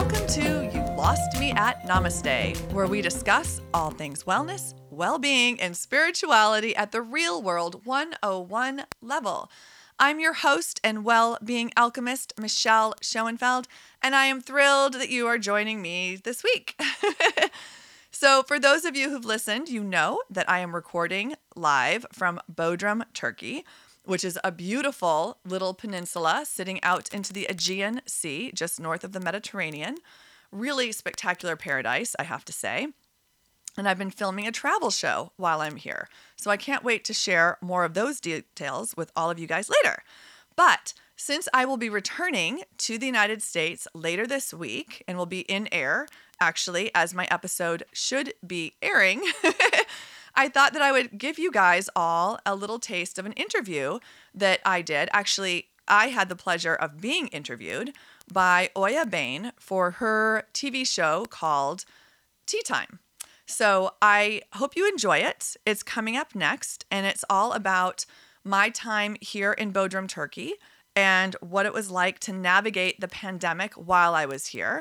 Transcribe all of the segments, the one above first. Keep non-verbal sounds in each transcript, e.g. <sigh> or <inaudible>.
Welcome to You Lost Me at Namaste, where we discuss all things wellness, well being, and spirituality at the real world 101 level. I'm your host and well being alchemist, Michelle Schoenfeld, and I am thrilled that you are joining me this week. <laughs> so, for those of you who've listened, you know that I am recording live from Bodrum, Turkey which is a beautiful little peninsula sitting out into the Aegean Sea, just north of the Mediterranean. Really spectacular paradise, I have to say. And I've been filming a travel show while I'm here. So I can't wait to share more of those details with all of you guys later. But since I will be returning to the United States later this week and will be in air, actually, as my episode should be airing, <laughs> I thought that I would give you guys all a little taste of an interview that I did. Actually, I had the pleasure of being interviewed by Oya Bain for her TV show called Tea Time. So I hope you enjoy it. It's coming up next, and it's all about my time here in Bodrum, Turkey, and what it was like to navigate the pandemic while I was here.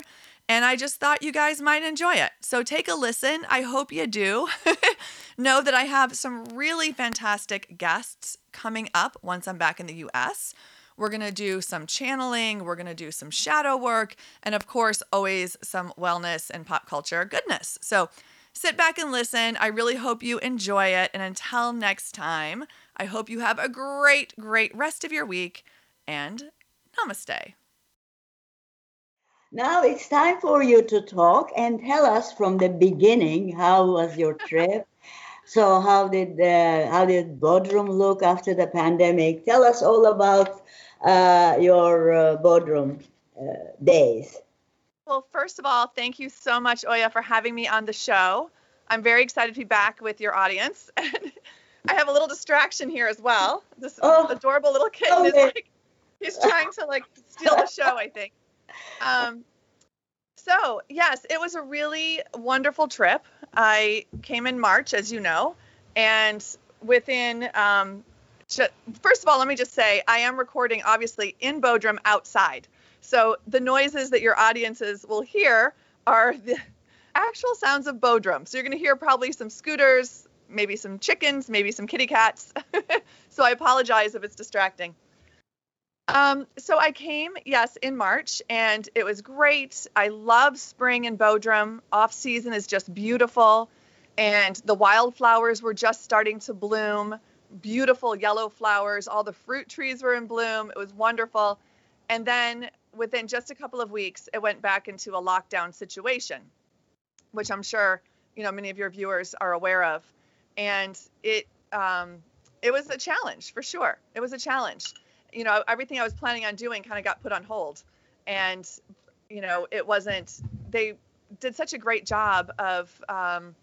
And I just thought you guys might enjoy it. So take a listen. I hope you do. <laughs> know that I have some really fantastic guests coming up once I'm back in the US. We're going to do some channeling, we're going to do some shadow work, and of course, always some wellness and pop culture goodness. So sit back and listen. I really hope you enjoy it. And until next time, I hope you have a great, great rest of your week and namaste. Now it's time for you to talk and tell us from the beginning how was your trip? so how did uh, how did Bodrum look after the pandemic? Tell us all about uh, your uh, Bodrum uh, days. Well, first of all, thank you so much, Oya, for having me on the show. I'm very excited to be back with your audience. <laughs> And I have a little distraction here as well. This oh, adorable little kitten oh, is like he's trying to like steal the show, I think. Um, so, yes, it was a really wonderful trip. I came in March, as you know, and within, um, first of all, let me just say I am recording obviously in Bodrum outside. So, the noises that your audiences will hear are the <laughs> actual sounds of Bodrum. So, you're going to hear probably some scooters, maybe some chickens, maybe some kitty cats. <laughs> so, I apologize if it's distracting. Um, so I came, yes, in March, and it was great. I love spring in Bodrum. Off season is just beautiful, and the wildflowers were just starting to bloom. Beautiful yellow flowers. All the fruit trees were in bloom. It was wonderful. And then within just a couple of weeks, it went back into a lockdown situation, which I'm sure you know many of your viewers are aware of. And it um, it was a challenge for sure. It was a challenge you know, everything I was planning on doing kind of got put on hold. And, you know, it wasn't, they did such a great job of um,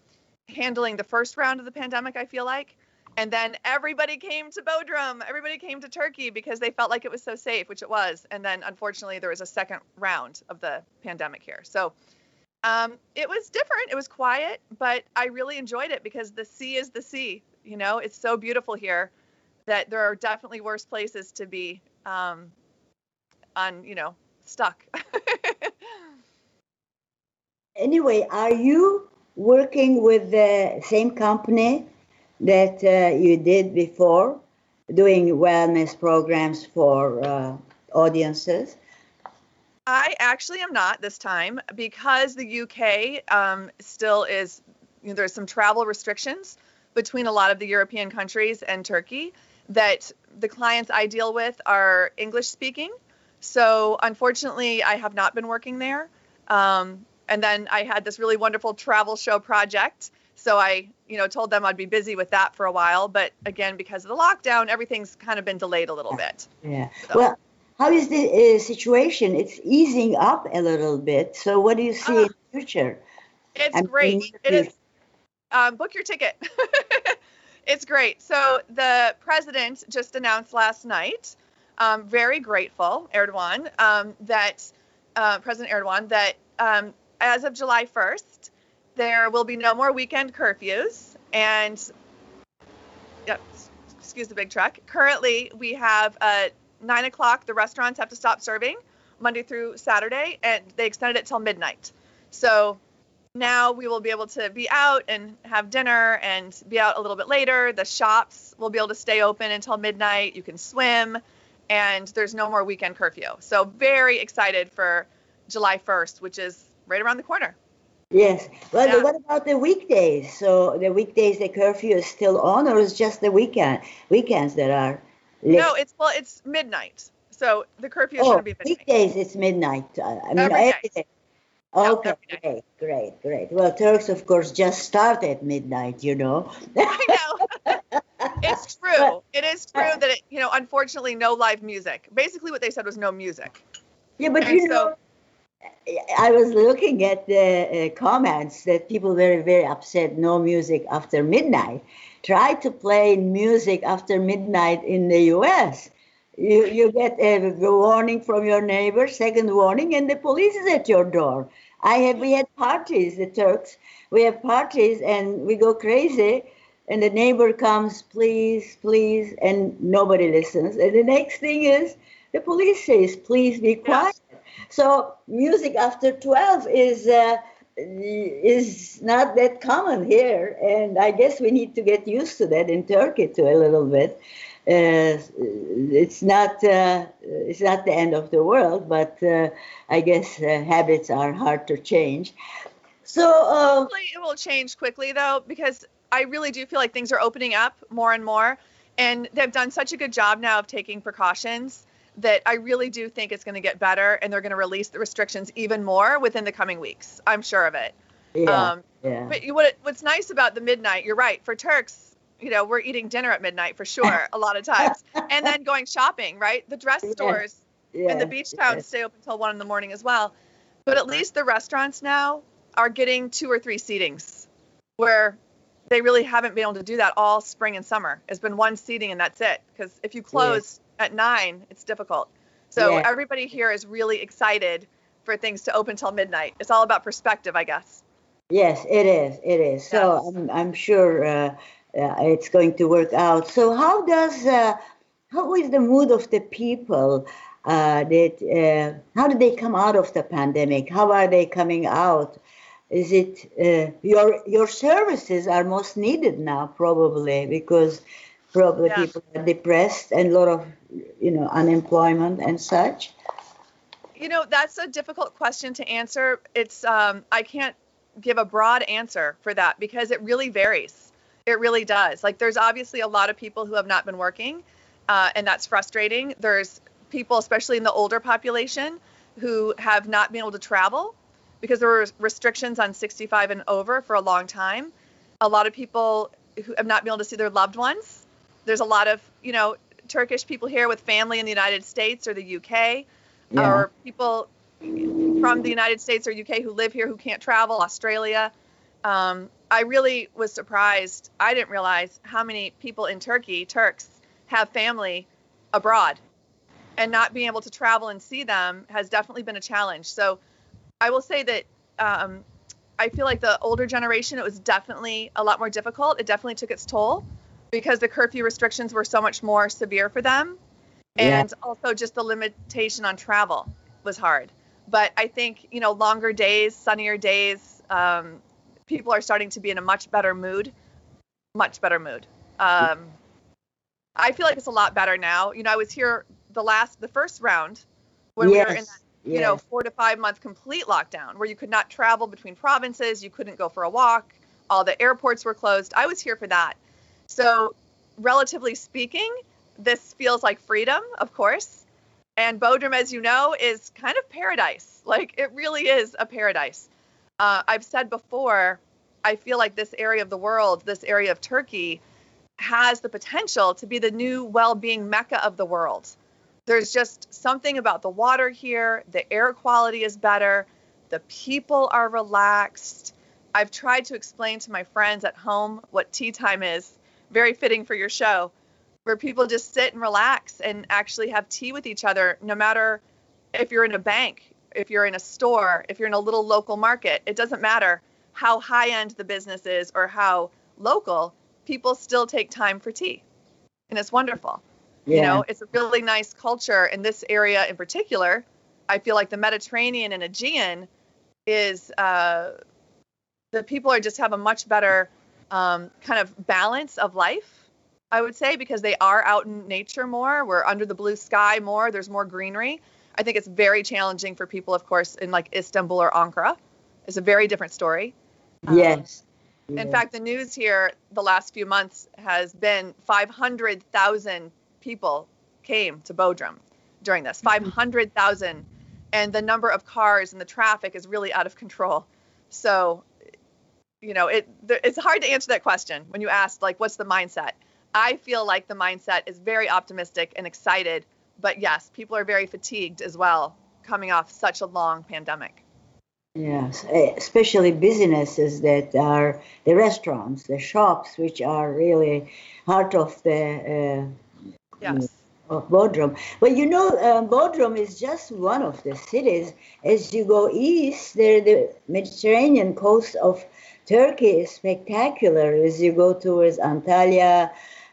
handling the first round of the pandemic, I feel like. And then everybody came to Bodrum, everybody came to Turkey because they felt like it was so safe, which it was. And then unfortunately, there was a second round of the pandemic here. So um, it was different. It was quiet, but I really enjoyed it because the sea is the sea. You know, it's so beautiful here that there are definitely worse places to be um, on, you know, stuck. <laughs> anyway, are you working with the same company that uh, you did before, doing wellness programs for uh, audiences? I actually am not this time because the UK um, still is, you know, there's some travel restrictions between a lot of the European countries and Turkey that the clients I deal with are English speaking. So unfortunately, I have not been working there. Um, and then I had this really wonderful travel show project. So I, you know, told them I'd be busy with that for a while. But again, because of the lockdown, everything's kind of been delayed a little bit. Yeah. So. Well, how is the uh, situation? It's easing up a little bit. So what do you see uh, in the future? It's I great. It is. Um, book your ticket. <laughs> It's great. So the president just announced last night, um, very grateful, Erdogan, um, that uh, President Erdogan, that um, as of July 1st, there will be no more weekend curfews. And, yep, excuse the big truck. Currently, we have at 9 o'clock, the restaurants have to stop serving. Monday through Saturday, and they extended it till midnight. So now we will be able to be out and have dinner and be out a little bit later. The shops will be able to stay open until midnight. You can swim, and there's no more weekend curfew. So very excited for July 1st, which is right around the corner. Yes. Well, yeah. what about the weekdays? So the weekdays, the curfew is still on, or is just the weekend weekends that are? Lit? No, it's well, it's midnight. So the curfew is oh, going to be midnight. weekdays. It's midnight. I mean, every, every day. Okay, great, great, great. Well, Turks, of course, just start at midnight, you know. I know. <laughs> it's true. It is true that it, you know, unfortunately, no live music. Basically, what they said was no music. Yeah, but and you so, know, I was looking at the uh, comments that people were very very upset. No music after midnight. Try to play music after midnight in the U.S. You you get a warning from your neighbor, second warning, and the police is at your door. I have we had parties, the Turks. We have parties and we go crazy and the neighbor comes, please, please, and nobody listens. And the next thing is the police says, please be quiet. Yes. So music after 12 is uh, is not that common here, and I guess we need to get used to that in Turkey too a little bit. Uh, it's not uh, it's not the end of the world, but uh, I guess uh, habits are hard to change. So hopefully it will change quickly though, because I really do feel like things are opening up more and more, and they've done such a good job now of taking precautions that I really do think it's going to get better, and they're going to release the restrictions even more within the coming weeks. I'm sure of it. Yeah. Um, yeah. But what what's nice about the midnight? You're right. For Turks, you know, we're eating dinner at midnight for sure <laughs> a lot of times, and then going shopping. Right. The dress stores yeah. and the beach towns stay open until one in the morning as well. But at least the restaurants now are getting two or three seatings, where they really haven't been able to do that all spring and summer. It's been one seating and that's it. Because if you close at nine, it's difficult. So yeah. everybody here is really excited for things to open till midnight. It's all about perspective, I guess. Yes, it is. It is. Yes. So I'm, I'm sure uh, it's going to work out. So how does uh, how is the mood of the people? Uh, that uh, how did they come out of the pandemic? How are they coming out? Is it uh, your your services are most needed now probably because probably yeah. people are depressed and a lot of you know unemployment and such you know that's a difficult question to answer it's um, i can't give a broad answer for that because it really varies it really does like there's obviously a lot of people who have not been working uh, and that's frustrating there's people especially in the older population who have not been able to travel because there were restrictions on 65 and over for a long time a lot of people who have not been able to see their loved ones there's a lot of you know Turkish people here with family in the United States or the UK, yeah. or people from the United States or UK who live here who can't travel, Australia. Um, I really was surprised. I didn't realize how many people in Turkey, Turks, have family abroad. And not being able to travel and see them has definitely been a challenge. So I will say that um, I feel like the older generation, it was definitely a lot more difficult. It definitely took its toll because the curfew restrictions were so much more severe for them. And also just the limitation on travel was hard. But I think, you know, longer days, sunnier days, um, people are starting to be in a much better mood. Much better mood. Um, I feel like it's a lot better now. You know, I was here the last, the first round when yes. we were in that, you yes. know, four to five month complete lockdown where you could not travel between provinces, you couldn't go for a walk, all the airports were closed. I was here for that. So, relatively speaking, this feels like freedom, of course. And Bodrum, as you know, is kind of paradise. Like it really is a paradise. Uh, I've said before, I feel like this area of the world, this area of Turkey, has the potential to be the new well being mecca of the world. There's just something about the water here, the air quality is better, the people are relaxed. I've tried to explain to my friends at home what tea time is very fitting for your show, where people just sit and relax and actually have tea with each other, no matter if you're in a bank, if you're in a store, if you're in a little local market. It doesn't matter how high end the business is or how local, people still take time for tea. And it's wonderful. Yeah. You know, it's a really nice culture in this area in particular. I feel like the Mediterranean and Aegean is uh, the people are just have a much better um, kind of balance of life. I would say because they are out in nature more. We're under the blue sky more. There's more greenery. I think it's very challenging for people, of course, in like Istanbul or Ankara. It's a very different story. Yes. Um, in fact, the news here the last few months has been 500,000 people came to Bodrum during this. Mm-hmm. 500,000. And the number of cars and the traffic is really out of control. So, you know, it it's hard to answer that question when you ask like what's the mindset. I feel like the mindset is very optimistic and excited, but yes, people are very fatigued as well coming off such a long pandemic. Yes, especially businesses that are the restaurants, the shops, which are really heart of the uh, yes. of Bodrum. Well, you know, uh, Bodrum is just one of the cities. As you go east, there the Mediterranean coast of Turkey is spectacular. As you go towards Antalya,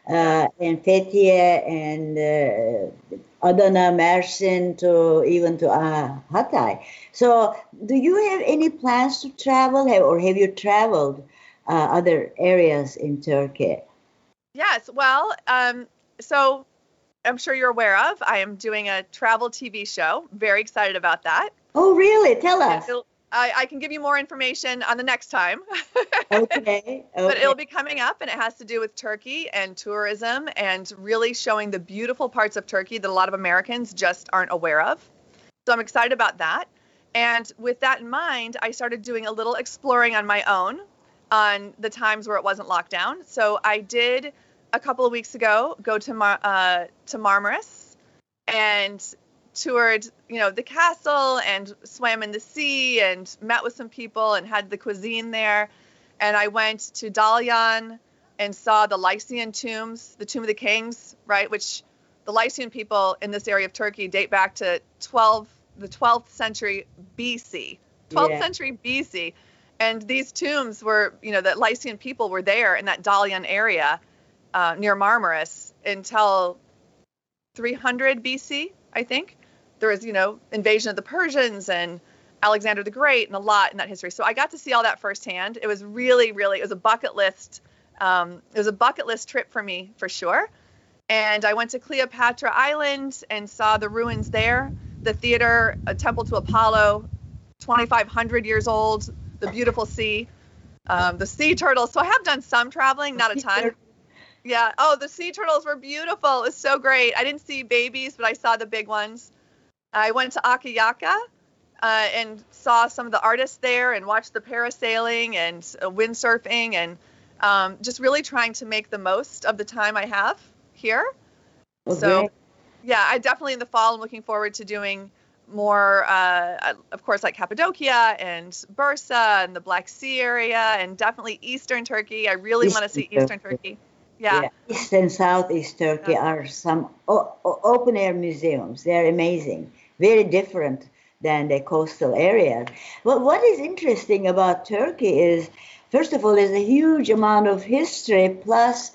uh, and Fethiye and uh, Adana, Mersin to even to uh, Hatay. So, do you have any plans to travel, have, or have you traveled uh, other areas in Turkey? Yes. Well, um, so I'm sure you're aware of. I am doing a travel TV show. Very excited about that. Oh, really? Tell us. It'll, I, I, can give you more information on the next time. okay, <laughs> okay. But it'll be coming up, and it has to do with Turkey and tourism and really showing the beautiful parts of Turkey that a lot of Americans just aren't aware of. So I'm excited about that. And with that in mind, I started doing a little exploring on my own on the times where it wasn't locked down. So I did a couple of weeks ago go to Mar- uh, to Marmaris and toured, you know, the castle and swam in the sea and met with some people and had the cuisine there. And I went to Dalyan and saw the Lycian tombs, the Tomb of the Kings, right? Which the Lycian people in this area of Turkey date back to 12 the 12th century BC. 12th yeah. century BC. And these tombs were, you know, the Lycian people were there in that Dalyan area uh, near Marmaris until 300 BC, I think there was, you know, invasion of the Persians and Alexander the Great and a lot in that history. So I got to see all that firsthand. It was really, really, it was a bucket list. Um, it was a bucket list trip for me for sure. And I went to Cleopatra Island and saw the ruins there, the theater, a temple to Apollo, 2,500 years old, the beautiful sea, um, the sea turtles. So I have done some traveling, not a ton. <laughs> Yeah. Oh, the sea turtles were beautiful. It was so great. I didn't see babies, but I saw the big ones. I went to Akyaka uh, and saw some of the artists there and watched the parasailing and uh, windsurfing and um, just really trying to make the most of the time I have here. Okay. So, yeah, I definitely in the fall I'm looking forward to doing more, uh, of course, like Cappadocia and Bursa and the Black Sea area and definitely Eastern Turkey. I really want to see Eastern Turkey. Yeah. yeah. East and Southeast Turkey yeah. are some o- open air museums. They're amazing very different than the coastal areas. But what is interesting about Turkey is, first of all, there's a huge amount of history plus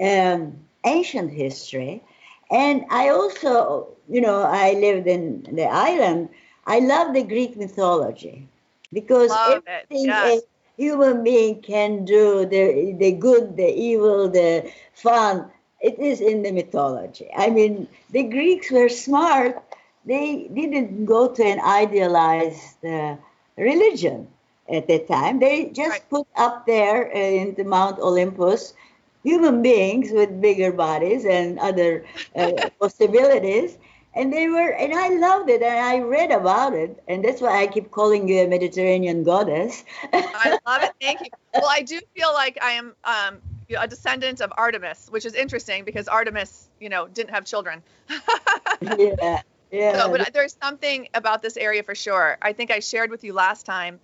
um, ancient history. And I also, you know, I lived in the island. I love the Greek mythology because love everything yes. a human being can do, the, the good, the evil, the fun, it is in the mythology. I mean, the Greeks were smart they didn't go to an idealized uh, religion at that time. They just right. put up there uh, in the Mount Olympus human beings with bigger bodies and other uh, <laughs> possibilities. And they were, and I loved it, and I read about it, and that's why I keep calling you a Mediterranean goddess. I love it. Thank you. Well, I do feel like I am um, a descendant of Artemis, which is interesting because Artemis, you know, didn't have children. <laughs> yeah. Yeah. So, but there's something about this area for sure. I think I shared with you last time.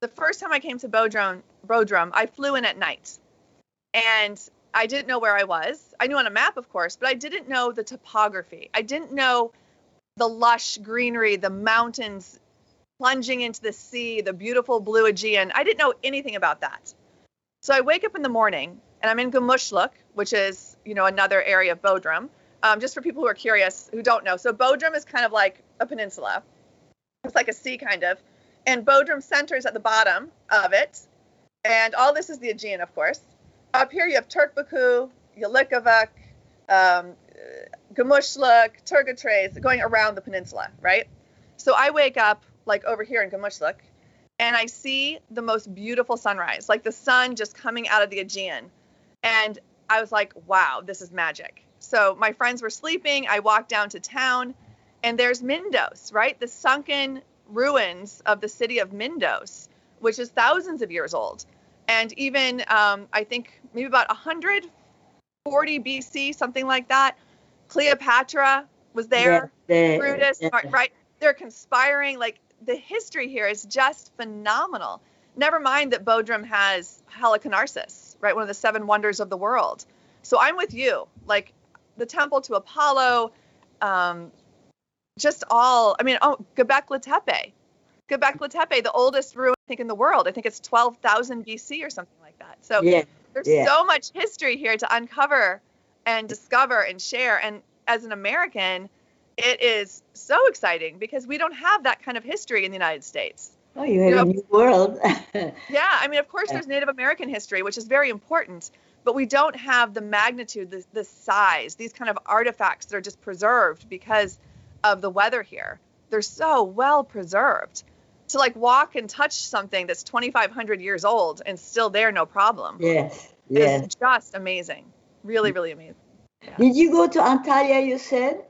The first time I came to Bodrum, Bodrum, I flew in at night, and I didn't know where I was. I knew on a map, of course, but I didn't know the topography. I didn't know the lush greenery, the mountains plunging into the sea, the beautiful blue Aegean. I didn't know anything about that. So I wake up in the morning and I'm in Gümüşlük, which is, you know, another area of Bodrum um, just for people who are curious who don't know. So Bodrum is kind of like a peninsula. It's like a sea kind of. And Bodrum Center is at the bottom of it. And all this is the Aegean, of course. Up here you have Turkbuku, Yalikavuk, um, Gümüşlük, Turgutreis, going around the peninsula, right? So I wake up like over here in Gümüşlük and I see the most beautiful sunrise, like the sun just coming out of the Aegean. And I was like, wow, this is magic. So my friends were sleeping. I walked down to town and there's Myndos, right? The sunken ruins of the city of Myndos, which is thousands of years old. And even, um, I think, maybe about 140 BC, something like that, Cleopatra was there, Yeah, Brutus, yeah. right? They're conspiring. Like the history here is just phenomenal. Never mind that Bodrum has Halicarnassus, right? One of the seven wonders of the world. So I'm with you. Like the temple to Apollo, um, just all. I mean, oh, Göbekli Tepe, Göbekli Tepe, the oldest ruin I think in the world. I think it's 12,000 BC or something like that. So yeah, there's Yeah. so much history here to uncover and discover and share. And as an American, it is so exciting because we don't have that kind of history in the United States. oh, you have Yeah. a new world. <laughs> Yeah, I mean, of course, there's Native American history, which is very important, but we don't have the magnitude, the, the size, these kind of artifacts that are just preserved because of the weather here. They're so well preserved. To like walk and touch something that's 2,500 years old and still there, no problem, yes, yes. is just amazing. Really, really amazing. Did you go to Antalya? You said.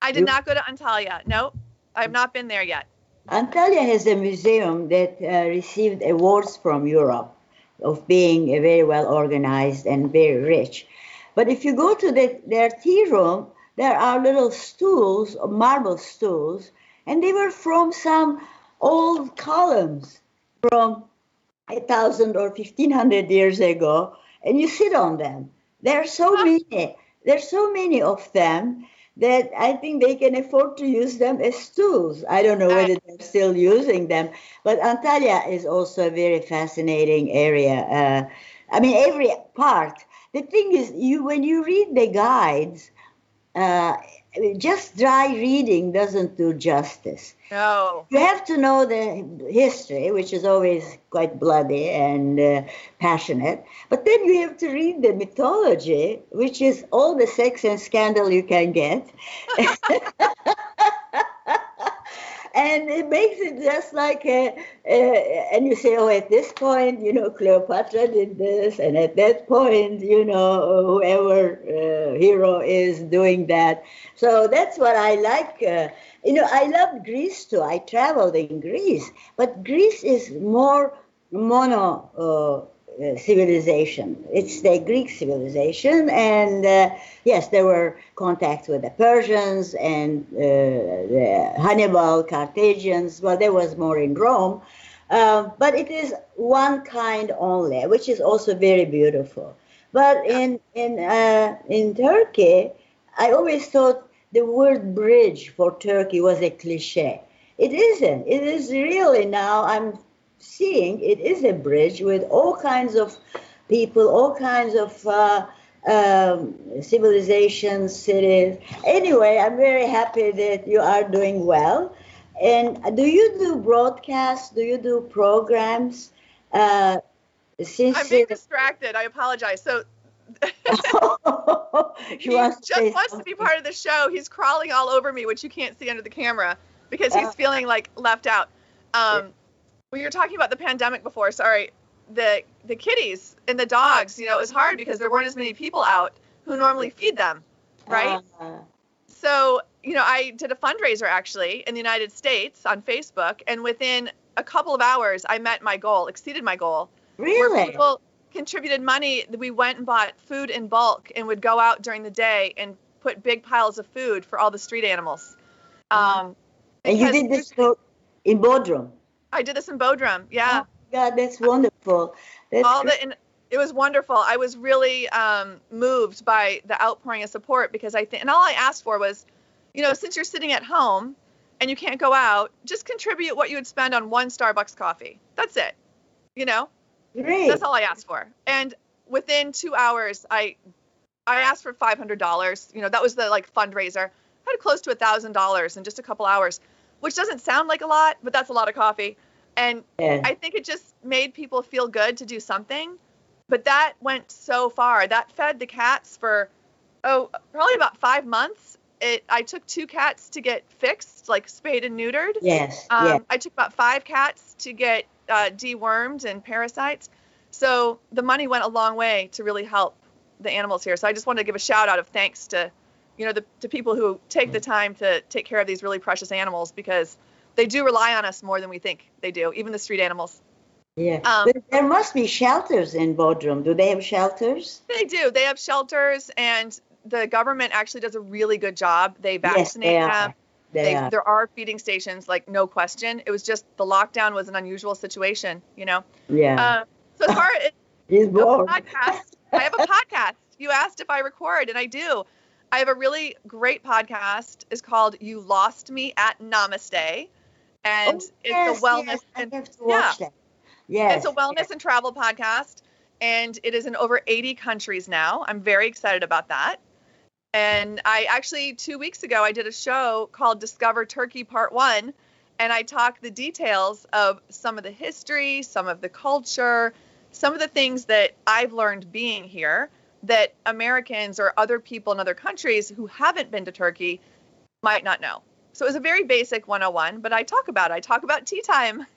I did You- not go to Antalya. No, I've not been there yet. Antalya has a museum that uh, received awards from Europe of being very well organized and very rich. But if you go to the, their tea room, there are little stools, marble stools, and they were from some old columns from a thousand or fifteen hundred years ago, and you sit on them. There are so many. There are so many of them that I think they can afford to use them as tools. I don't know whether they're still using them, but Antalya is also a very fascinating area. Uh, I mean, every part. The thing is, you when you read the guides, uh, just dry reading doesn't do justice. No. You have to know the history, which is always quite bloody and uh, passionate. But then you have to read the mythology, which is all the sex and scandal you can get. <laughs> and it makes it just like a, a, and you say, oh, at this point, you know, Cleopatra did this, and at that point, you know, whoever uh, hero is doing that. So that's what I like. Uh, you know, I love Greece too. I traveled in Greece, but Greece is more mono. Uh, uh, civilization. It's the Greek civilization, and uh, yes, there were contacts with the Persians and uh, the Hannibal, Carthaginians. Well, there was more in Rome, uh, but it is one kind only, which is also very beautiful. But in in uh, in Turkey, I always thought the word bridge for Turkey was a cliche. It isn't. It is really now. I'm seeing it is a bridge with all kinds of people, all kinds of uh, um, civilizations, cities. Anyway, I'm very happy that you are doing well. And do you do broadcasts? Do you do programs? Uh, since I'm being distracted. I apologize. So <laughs> <laughs> he wants just wants to be part of the show. He's crawling all over me, which you can't see under the camera because he's Uh. feeling like left out. Um, we were talking about the pandemic before. Sorry, the the kitties and the dogs. You know, it was hard because there weren't as many people out who normally feed them, right? Uh, So, you know, I did a fundraiser actually in the United States on Facebook, and within a couple of hours, I met my goal, exceeded my goal. Really? people contributed money, we went and bought food in bulk and would go out during the day and put big piles of food for all the street animals. Um, and you did this in Bodrum. I did this in Bodrum. Yeah. Oh, God, that's wonderful. That's all great. the and it was wonderful. I was really um, moved by the outpouring of support because I think, and all I asked for was, you know, since you're sitting at home and you can't go out, just contribute what you would spend on one Starbucks coffee. That's it. You know, great. that's all I asked for. And within two hours, I I asked for five hundred dollars. You know, that was the like fundraiser. had close to a thousand dollars in just a couple hours, which doesn't sound like a lot, but that's a lot of coffee. And Yeah. I think it just made people feel good to do something. But that went so far. That fed the cats for oh probably about five months. It I took two cats to get fixed, like spayed and neutered. Yes. Um. I took about five cats to get uh, dewormed and parasites. So the money went a long way to really help the animals here. So I just wanted to give a shout out of thanks to, you know, the to people who take the time to take care of these really precious animals because they do rely on us more than we think they do, even the street animals. Yeah. um, there must be shelters in Bodrum. Do they have shelters? They do. They have shelters, and the government actually does a really good job. They Yes, vaccinate they them. They They, are. there are feeding stations, like no question. It was just the lockdown was an unusual situation, you know. Yeah. Uh, so as far as <laughs> He's bored. podcast, I have a <laughs> podcast. You asked if I record, and I do. I have a really great podcast. It's called "You Lost Me at Namaste," and Oh, it's yes, a wellness yes, and have to watch that. Yes. it's a wellness and travel podcast, and it is in over 80 countries now. I'm very excited about that. And I actually, two weeks ago, I did a show called Discover Turkey Part One, and I talked the details of some of the history, some of the culture, some of the things that I've learned being here that Americans or other people in other countries who haven't been to Turkey might not know. So it was a very basic 101, but I talk about it. I talk about tea time. <laughs>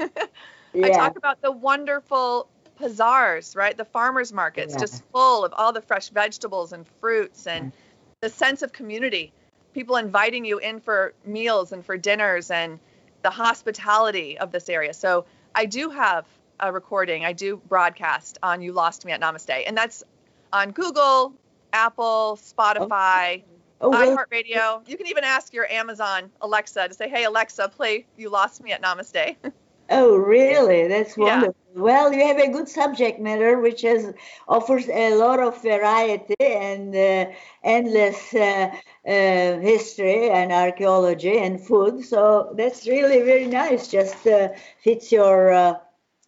I talk about the wonderful bazaars, right? The farmers markets, Yeah. just full of all the fresh vegetables and fruits and mm. the sense of community. People inviting you in for meals and for dinners and the hospitality of this area. So I do have a recording. I do broadcast on You Lost Me at Namaste. And that's on Google, Apple, oh. Spotify, oh, iHeartRadio. You can even ask your Amazon Alexa to say, hey, Alexa, play You Lost Me at Namaste. <laughs> oh, really? That's Yeah. wonderful. Well, you have a good subject matter, which has offers a lot of variety and uh, endless uh, uh, history and archaeology and food. So that's really very nice. Just uh, fits your uh,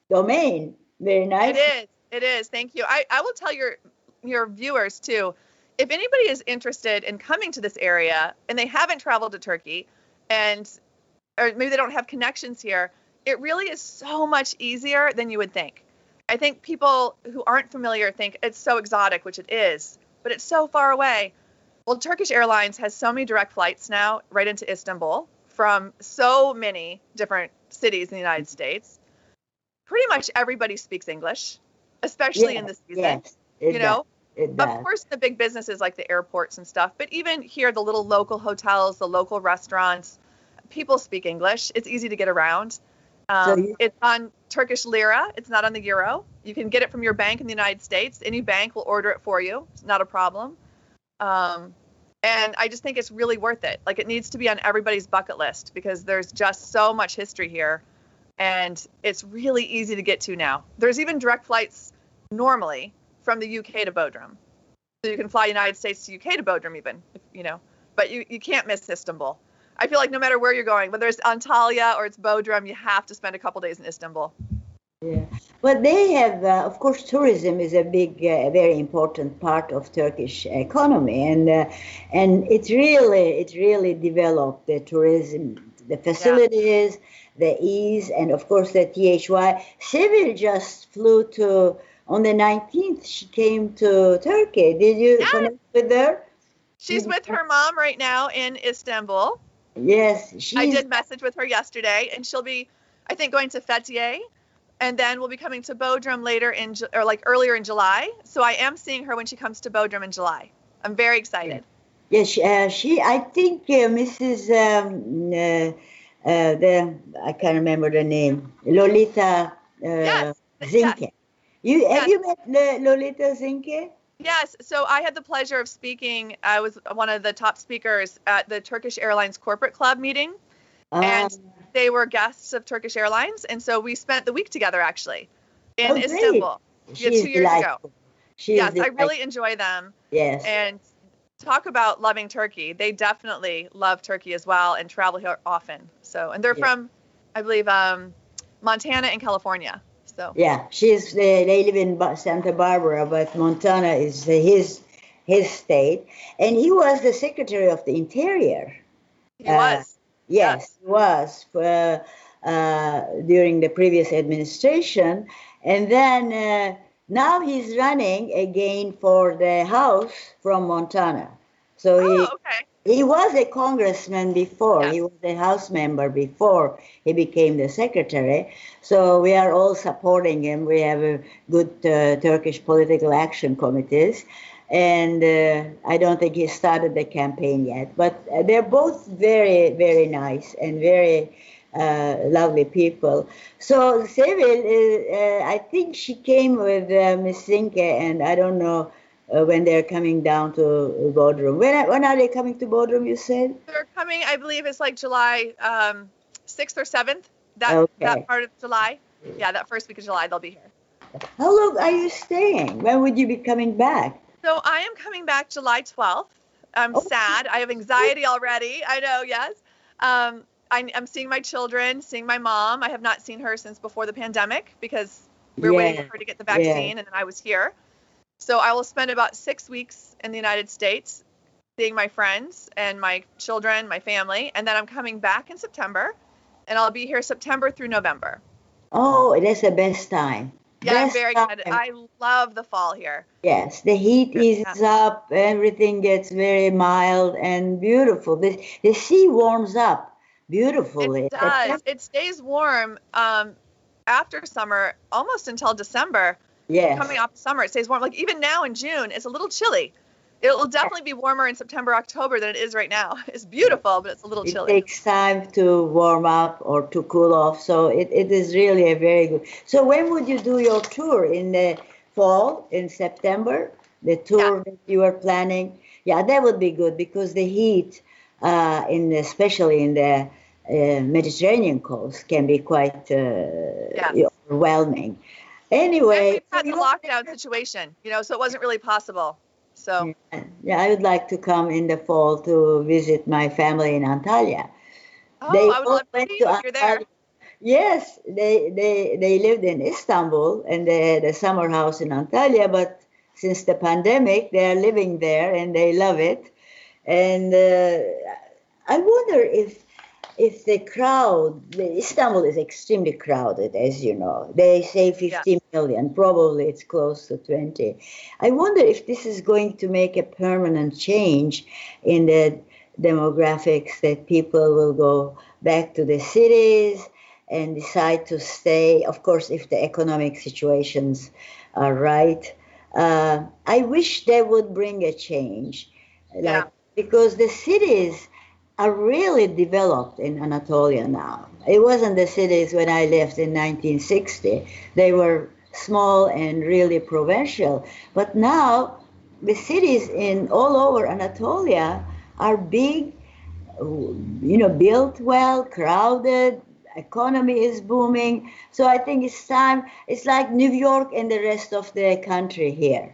domain. Very nice. It is. It is. Thank you. I, I will tell your your viewers too. If anybody is interested in coming to this area and they haven't traveled to Turkey and or maybe they don't have connections here, it really is so much easier than you would think. I think people who aren't familiar think it's so exotic, which it is, but it's so far away. Well, Turkish Airlines has so many direct flights now right into Istanbul from so many different cities in the United mm-hmm. States. Pretty much everybody speaks English, especially in the season. Yes, you know, does. Of course, the big businesses like the airports and stuff, but even here, the little local hotels, the local restaurants, people speak English. It's easy to get around. Um, you- it's on Turkish lira. It's not on the euro. You can get it from your bank in the United States. Any bank will order it for you. It's not a problem. Um, and I just think it's really worth it. Like it needs to be on everybody's bucket list because there's just so much history here, and it's really easy to get to now. There's even direct flights normally from the UK to Bodrum. So you can fly United States to UK to Bodrum even, if, you know, but you, you can't miss Istanbul. I feel like no matter where you're going, whether it's Antalya or it's Bodrum, you have to spend a couple days in Istanbul. Yeah. Well, they have, uh, of course, tourism is a big, uh, very important part of Turkish economy, and uh, and it's really, it really developed the tourism, the facilities, the ease, and of course the THY. Sevil just flew to on the 19th. She came to Turkey. Did you Yes. connect with her? She's with her mom right now in Istanbul. Yes, she. I did message with her yesterday, and she'll be, I think, going to Fethiye, and then we'll be coming to Bodrum later in, or like earlier in July. So I am seeing her when she comes to Bodrum in July. I'm very excited. Yes, she, uh, she I think uh, Mrs. Um, uh, uh, the I can't remember the name. Lolita uh, Yes, Zinke. You have you met Lo- Lolita Zinke? Yes, so I had the pleasure of speaking. I was one of the top speakers at the Turkish Airlines Corporate Club meeting. And Ah, They were guests of Turkish Airlines, and so we spent the week together actually in Oh. Istanbul. yeah, two years ago. She yes, I really enjoy them. yes. And talk about loving Turkey. They definitely love Turkey as well and travel here often. So, and they're Yeah. from, I believe, um, Montana and California. So, yeah, she's uh, they live in Ba- Santa Barbara, but Montana is his his state, and he was the Secretary of the Interior He uh, was. Yes, he was uh, uh, during the previous administration. And then uh, now he's running again for the House from Montana. So oh, he, okay. He was a congressman before. Yes. He was a House member before he became the secretary. So we are all supporting him. We have a good uh, Turkish political action committees. And uh, I don't think he started the campaign yet. But uh, they're both very, very nice and very uh, lovely people. So Sevil, uh, uh, I think she came with uh, Miss Zinke, and I don't know uh, when they're coming down to Bodrum. When when are they coming to Bodrum? You said they're coming. I believe it's like July um, sixth or seventh. That okay. that part of July. Yeah, that first week of July they'll be here. How long are you staying? When would you be coming back? So I am coming back July twelfth. I'm oh. sad. I have anxiety already. I know. Yes. Um, I, am seeing my children, seeing my mom. I have not seen her since before the pandemic because we are yeah. waiting for her to get the vaccine, yeah. and then I was here. So I will spend about six weeks in the United States seeing my friends and my children, my family, and then I'm coming back in September, and I'll be here September through November. Oh, that's the best time. Yeah, best I'm very time. excited. I love the fall here. Yes, the heat is up, everything gets very mild and beautiful. The, the sea warms up beautifully. It does. It stays warm um, after summer, almost until December. Yeah. Coming off summer, it stays warm. Like even now in June, it's a little chilly. It will definitely be warmer in September, October than it is right now. <laughs> It's beautiful, but it's a little it chilly. It takes time to warm up or to cool off. So it, it is really a very good. So when would you do your tour? In the fall, in September? The tour yeah. that you are planning? Yeah, that would be good because the heat, uh, in especially in the uh, Mediterranean coast can be quite uh, yes. overwhelming. Anyway, we've had the lockdown situation, you know, so it wasn't really possible. So yeah, yeah, I would like to come in the fall to visit my family in Antalya. Oh, they I would love to see you if you're there. Yes, they, they they lived in Istanbul and they had a summer house in Antalya, but since the pandemic, they are living there and they love it. And uh, I wonder if if the crowd, Istanbul is extremely crowded, as you know. They say 50 yeah. million, probably it's close to 20. I wonder if this is going to make a permanent change in the demographics that people will go back to the cities and decide to stay. Of course, if the economic situations are right. Uh, I wish they would bring a change. Yeah. because the cities are really developed in Anatolia now. It wasn't the cities when I left in 1960. They were small and really provincial. But now the cities in all over Anatolia are big, you know, built well, crowded, economy is booming. So I think it's time, it's like New York and the rest of the country here.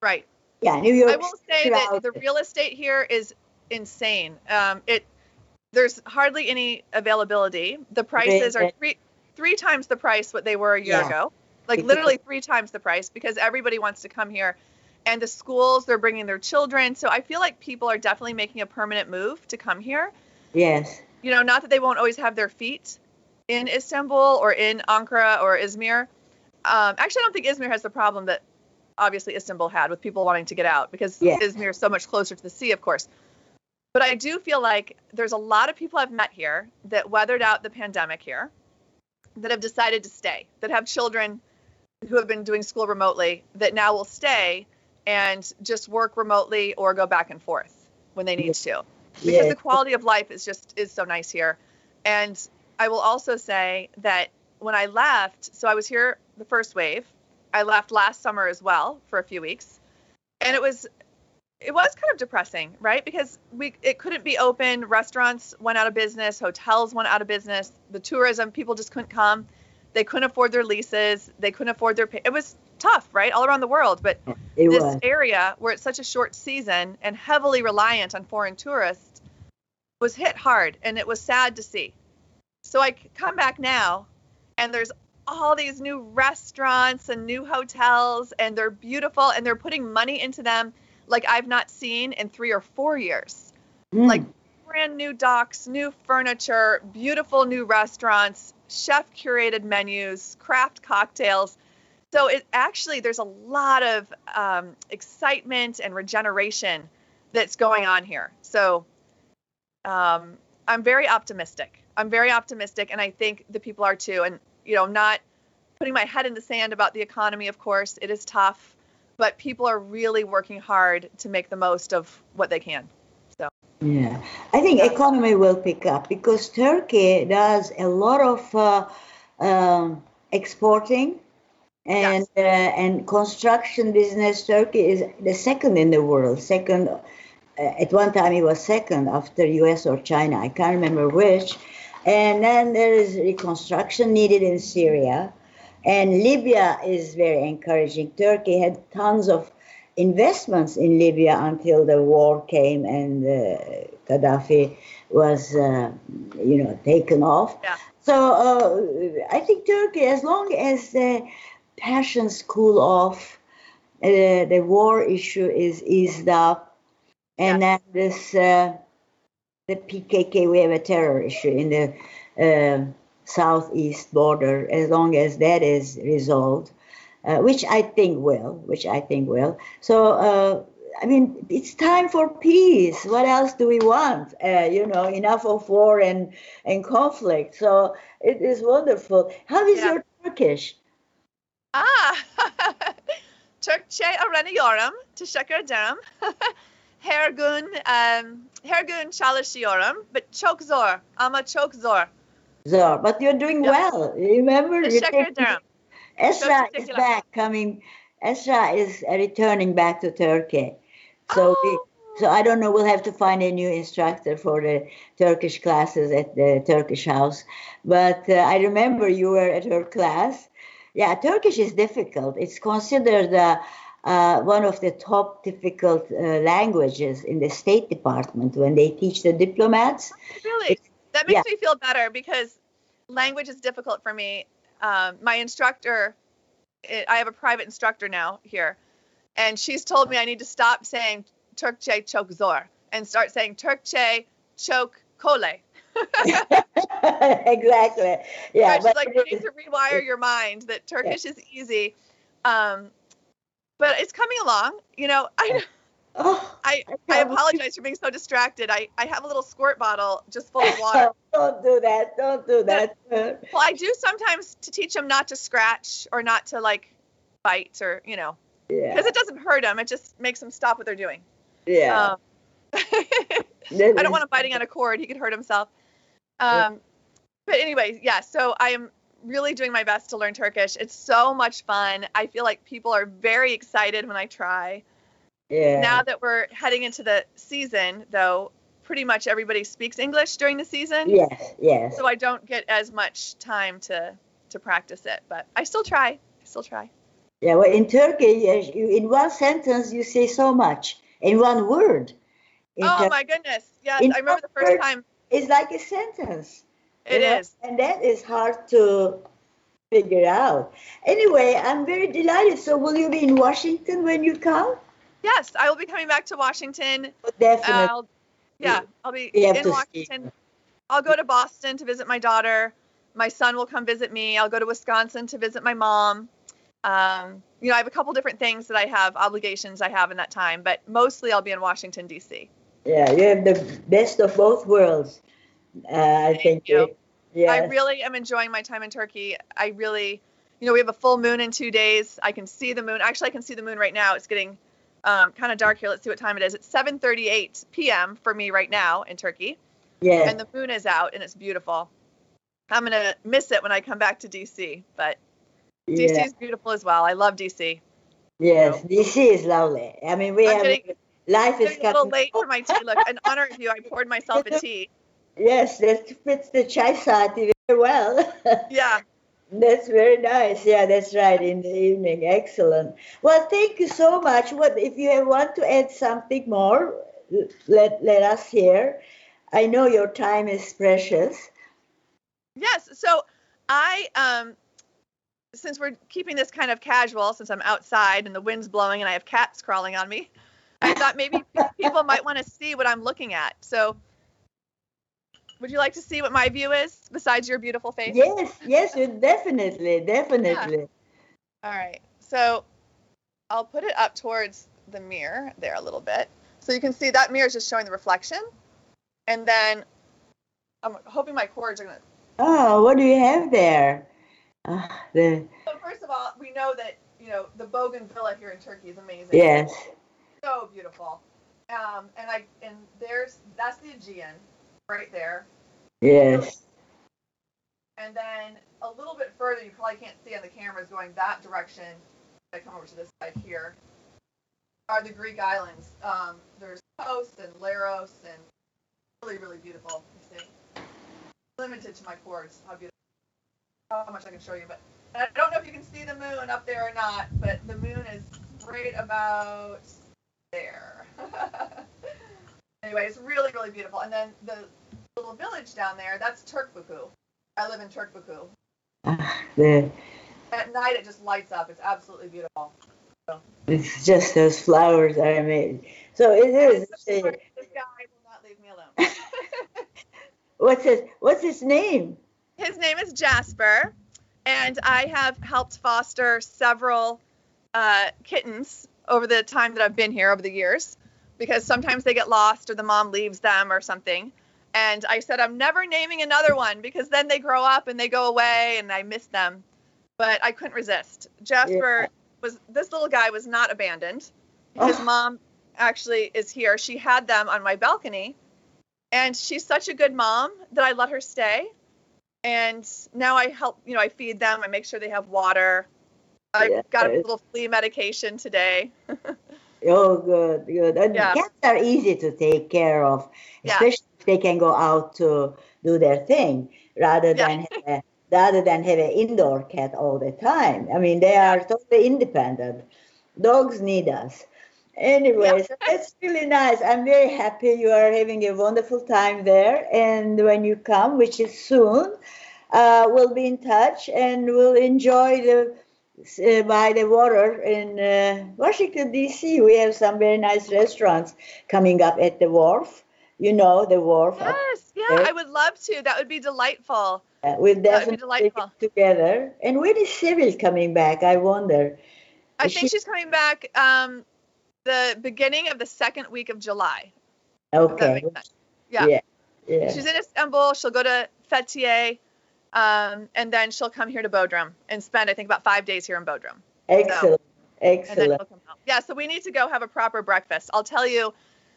Right. Yeah, New York. I will say crowded. that the real estate here is insane. Um, it there's hardly any availability. The prices are three three times the price what they were a year yeah. ago. Like literally three times the price because everybody wants to come here. And the schools, they're bringing their children. So I feel like people are definitely making a permanent move to come here. Yes. You know, not that they won't always have their feet in Istanbul or in Ankara or Izmir. Um, actually, I don't think Izmir has the problem that obviously Istanbul had with people wanting to get out because yes. Izmir is so much closer to the sea, of course. But I do feel like there's a lot of people I've met here that weathered out the pandemic here, that have decided to stay, that have children who have been doing school remotely that now will stay and just work remotely or go back and forth when they need to. Because yeah. the quality of life is just is so nice here. And I will also say that when I left, so I was here the first wave. I left last summer as well for a few weeks. And it was it was kind of depressing, right? Because we it couldn't be open. Restaurants went out of business. Hotels went out of business. The tourism people just couldn't come. They couldn't afford their leases. They couldn't afford their. Pay. It was tough, right, all around the world. But oh, it this was. area where it's such a short season and heavily reliant on foreign tourists was hit hard, and it was sad to see. So I come back now, and there's all these new restaurants and new hotels, and they're beautiful, and they're putting money into them like I've not seen in three or four years. Mm. Like brand new docks, new furniture, beautiful new restaurants, chef curated menus, craft cocktails. So it actually there's a lot of um, excitement and regeneration that's going on here. So um, I'm very optimistic. I'm very optimistic, and I think the people are too. And you know, I'm not putting my head in the sand about the economy. Of course, it is tough, but people are really working hard to make the most of what they can. So yeah, I think economy will pick up because Turkey does a lot of uh, um, exporting and yes. uh, and construction business. Turkey is the second in the world. Second, uh, at one time it was second after U.S. or China. I can't remember which. And then there is reconstruction needed in Syria, and Libya is very encouraging. Turkey had tons of investments in Libya until the war came and uh, Gaddafi was, uh, you know, taken off. Yeah. So uh, I think Turkey, as long as the passions cool off, uh, the war issue is eased up, and yeah. then this uh, the PKK, we have a terror issue in the uh, southeast border. As long as that is resolved, uh, which I think will, which I think will. So, uh, I mean, it's time for peace. What else do we want? Uh, you know, enough of war and, and conflict. So it is wonderful. How is yeah. your Turkish? Ah, <laughs> Türkçe öğreniyorum. Teşekkür ederim. <laughs> Her gün, um, her gün çalışıyorum. But çok zor. Ama çok zor. Zor. But you're doing yeah. well. Remember? Esra is back coming. Esra is returning back to Turkey. So oh. we, so I don't know. We'll have to find a new instructor for the Turkish classes at the Turkish house. But uh, I remember you were at her class. Yeah, Turkish is difficult. It's considered uh, uh, one of the top difficult uh, languages in the State Department when they teach the diplomats. Really, that makes yeah. me feel better because language is difficult for me um, my instructor, it, I have a private instructor now here, and she's told me I need to stop saying Türkçe çok zor and start saying Türkçe çok kolay. <laughs> exactly. Yeah. She's like, you need to rewire your mind that Turkish yeah. is easy. Um, but it's coming along. You know, I Oh, I, I apologize for being so distracted. I, I have a little squirt bottle just full of <laughs> water. don't do that. Don't do that. well, I do sometimes to teach them not to scratch or not to like bite or, you know, because yeah. it doesn't hurt them. It just makes them stop what they're doing. Yeah. Um, <laughs> I don't want him biting on a cord. He could hurt himself. Um. But anyway, yeah, so I am really doing my best to learn Turkish. It's so much fun. I feel like people are very excited when I try. Yeah. Now that we're heading into the season, though, pretty much everybody speaks English during the season. Yes, yes. So I don't get as much time to to practice it, but I still try. I still try. Yeah, well, in Turkey, you, in one sentence you say so much in one word. In oh Tur- my goodness! Yes, I remember the first time. It's like a sentence. It is, and that is hard to figure out. Anyway, I'm very delighted. So, will you be in Washington when you come? Yes, I will be coming back to Washington. Oh, definitely. yeah, I'll be in Washington. I'll go to Boston to visit my daughter. My son will come visit me. I'll go to Wisconsin to visit my mom. Um, you know, I have a couple different things that I have obligations I have in that time, but mostly I'll be in Washington D.C. Yeah, you have the best of both worlds. Uh, I Thank think. You. Yeah. I really am enjoying my time in Turkey. I really, you know, we have a full moon in two days. I can see the moon. Actually, I can see the moon right now. It's getting um, kind of dark here. Let's see what time it is. It's 7:38 p.m. for me right now in Turkey. Yeah. And the moon is out and it's beautiful. I'm gonna miss it when I come back to DC, but DC yeah. is beautiful as well. I love DC. Yes. DC is lovely. I mean, we I'm have getting, life is a little late for my tea. Look, in honor of you, I poured myself a <laughs> tea. Yes, that fits the chai sati very well. <laughs> yeah. That's very nice. Yeah, that's right. In the evening, excellent. Well, thank you so much. What if you want to add something more? Let let us hear. I know your time is precious. Yes. So I um since we're keeping this kind of casual, since I'm outside and the wind's blowing and I have cats crawling on me, I thought maybe <laughs> people might want to see what I'm looking at. So would you like to see what my view is besides your beautiful face? Yes, yes, definitely, definitely. Yeah. All right. So I'll put it up towards the mirror there a little bit. So you can see that mirror is just showing the reflection. And then I'm hoping my cords are going to. Oh, what do you have there? Uh, the... So first of all, we know that, you know, the bougainvillea here in Turkey is amazing. Yes. So beautiful. Um, and I and there's that's the Aegean right there. Yes. And then a little bit further, you probably can't see on the cameras going that direction. I come over to this side here. Are the Greek islands? Um, there's Kos and Leros and really, really beautiful. You see, limited to my cords. How beautiful. How much I can show you, but I don't know if you can see the moon up there or not. But the moon is right about there. <laughs> anyway, it's really, really beautiful. And then the little village down there, that's Türkbükü. I live in Türkbükü. <laughs> Uh, the, At night, it just lights up. It's absolutely beautiful. So. It's just those flowers that I made. So it is. This guy will not leave me alone. <laughs> what's his What's his name? His name is Jasper, and I have helped foster several uh, kittens over the time that I've been here over the years, because sometimes they get lost or the mom leaves them or something. And I said I'm never naming another one because then they grow up and they go away and I miss them. But I couldn't resist. Jasper yeah. was this little guy was not abandoned. His oh. mom actually is here. She had them on my balcony, and she's such a good mom that I let her stay. And now I help, you know, I feed them. I make sure they have water. I yeah, got a little flea medication today. <laughs> oh, good, good. And yeah. cats are easy to take care of, especially they can go out to do their thing rather than have a, rather than have an indoor cat all the time. I mean, they are totally independent. Dogs need us. Anyway, so <laughs> that's really nice. I'm very happy you are having a wonderful time there. And when you come, which is soon, uh, we'll be in touch and we'll enjoy the uh, by the water in uh, Washington D.C. We have some very nice restaurants coming up at the wharf. You know the wharf. Yes, yeah, there. I would love to. That would be delightful. Uh, we'll definitely get together. And when is Sybil coming back? I wonder. I is think she... she's coming back um, the beginning of the second week of July. Okay. Yeah. yeah. yeah. She's in Istanbul. She'll go to Fethiye um, and then she'll come here to Bodrum and spend, I think, about five days here in Bodrum. Excellent. So, Excellent. Yeah, so we need to go have a proper breakfast. I'll tell you,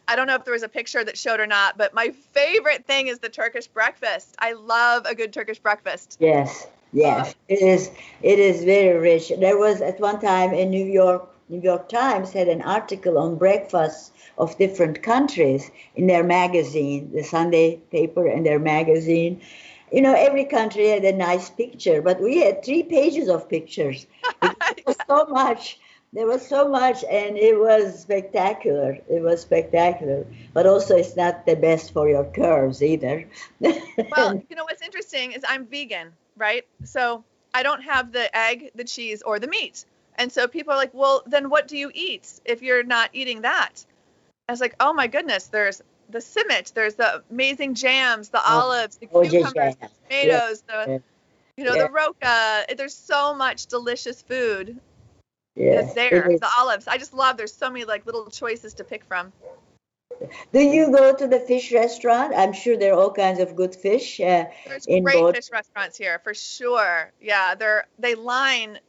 I don't know if there was a picture that showed or not, but my favorite thing is the Turkish breakfast. I love a good Turkish breakfast. Yes, yes, it is. It is very rich. There was at one time in New York, New York Times had an article on breakfasts of different countries in their magazine, the Sunday paper and their magazine you know, every country had a nice picture, but we had three pages of pictures. <laughs> Was so much. There was so much, and it was spectacular. It was spectacular, but also it's not the best for your curves either. <laughs> well, you know what's interesting is I'm vegan, right? So I don't have the egg, the cheese, or the meat. And so people are like, well, then what do you eat if you're not eating that? I was like, oh my goodness, there's the simit. There's the amazing jams, the oh, olives, the cucumbers, the tomatoes, the you know yeah. the roca. There's so much delicious food yeah. that's there. The olives. I just love. There's so many like little choices to pick from. Do you go to the fish restaurant? I'm sure there are all kinds of good fish. Uh, There's great both. fish restaurants here for sure. Yeah, they're they line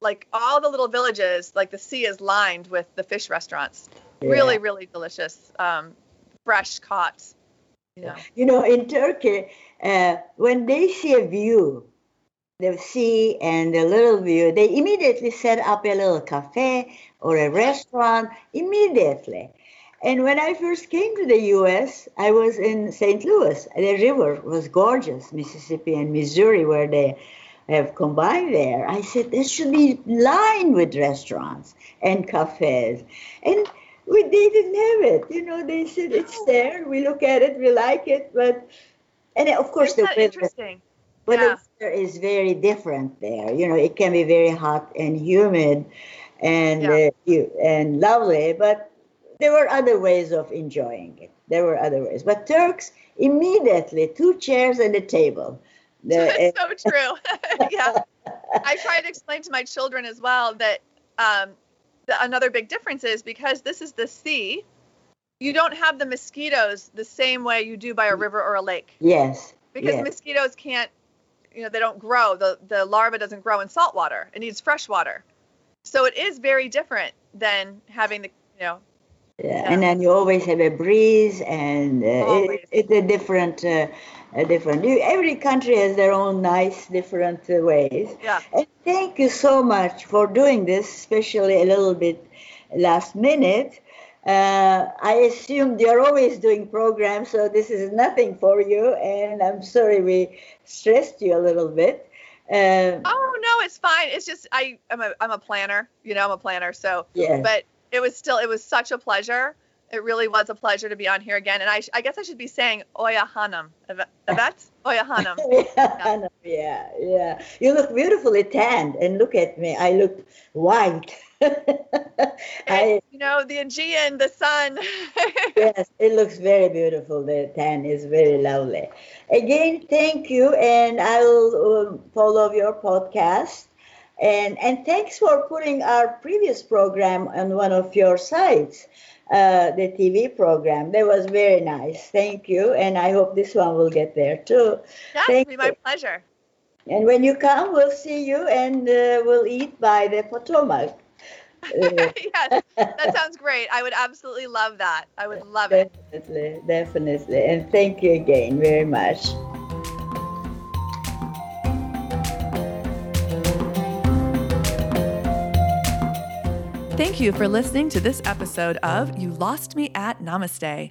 like all the little villages. Like the sea is lined with the fish restaurants. Yeah. Really, really delicious. Um, fresh caught. You know, you know in Turkey, uh, when they see a view, the sea and the little view, they immediately set up a little cafe or a restaurant immediately. And when I first came to the U.S., I was in St. Louis. The river was gorgeous, Mississippi and Missouri, where they have combined there. I said, this should be lined with restaurants and cafes. And we they didn't have it. You know, they said it's there. We look at it, we like it, but and of course Isn't the interesting. Weather yeah. is very different there. You know, it can be very hot and humid, and yeah. uh, and lovely, but there were other ways of enjoying it. There were other ways. But Turks immediately two chairs and a table. The, <laughs> so true. <laughs> yeah. I try to explain to my children as well that um, the, another big difference is because this is the sea, you don't have the mosquitoes the same way you do by a river or a lake. Yes. Because yes. mosquitoes can't, you know, they don't grow. The the larva doesn't grow in salt water. It needs fresh water. So it is very different than having the, you know. Yeah, yeah. and then you always have a breeze, and uh, it, it's a different. Uh, a different. Every country has their own nice, different uh, ways. Yeah. And thank you so much for doing this, especially a little bit last minute. Uh, I assume you're always doing programs, so this is nothing for you. And I'm sorry we stressed you a little bit. Uh, oh no, it's fine. It's just I I'm a I'm a planner. You know, I'm a planner. So yeah. But it was still it was such a pleasure it really was a pleasure to be on here again. And I, I guess I should be saying Oya Hanım. Yvette? <laughs> Oya <laughs> yeah, yeah, yeah. You look beautifully tanned. And look at me. I look white. <laughs> <laughs> I, you know, the Aegean, the sun. <laughs> yes, it looks very beautiful. The tan is very lovely. Again, thank you. And I will um, follow your podcast. And, and thanks for putting our previous program on one of your sites uh, the TV program. That was very nice. Thank you. And I hope this one will get there too. That would be my pleasure. And when you come, we'll see you and uh, we'll eat by the Potomac. <laughs> <laughs> Yes, that sounds great. I would absolutely love that. I would <laughs> love definitely, it. Definitely, definitely. And thank you again very much. Thank you for listening to this episode of You Lost Me at Namaste.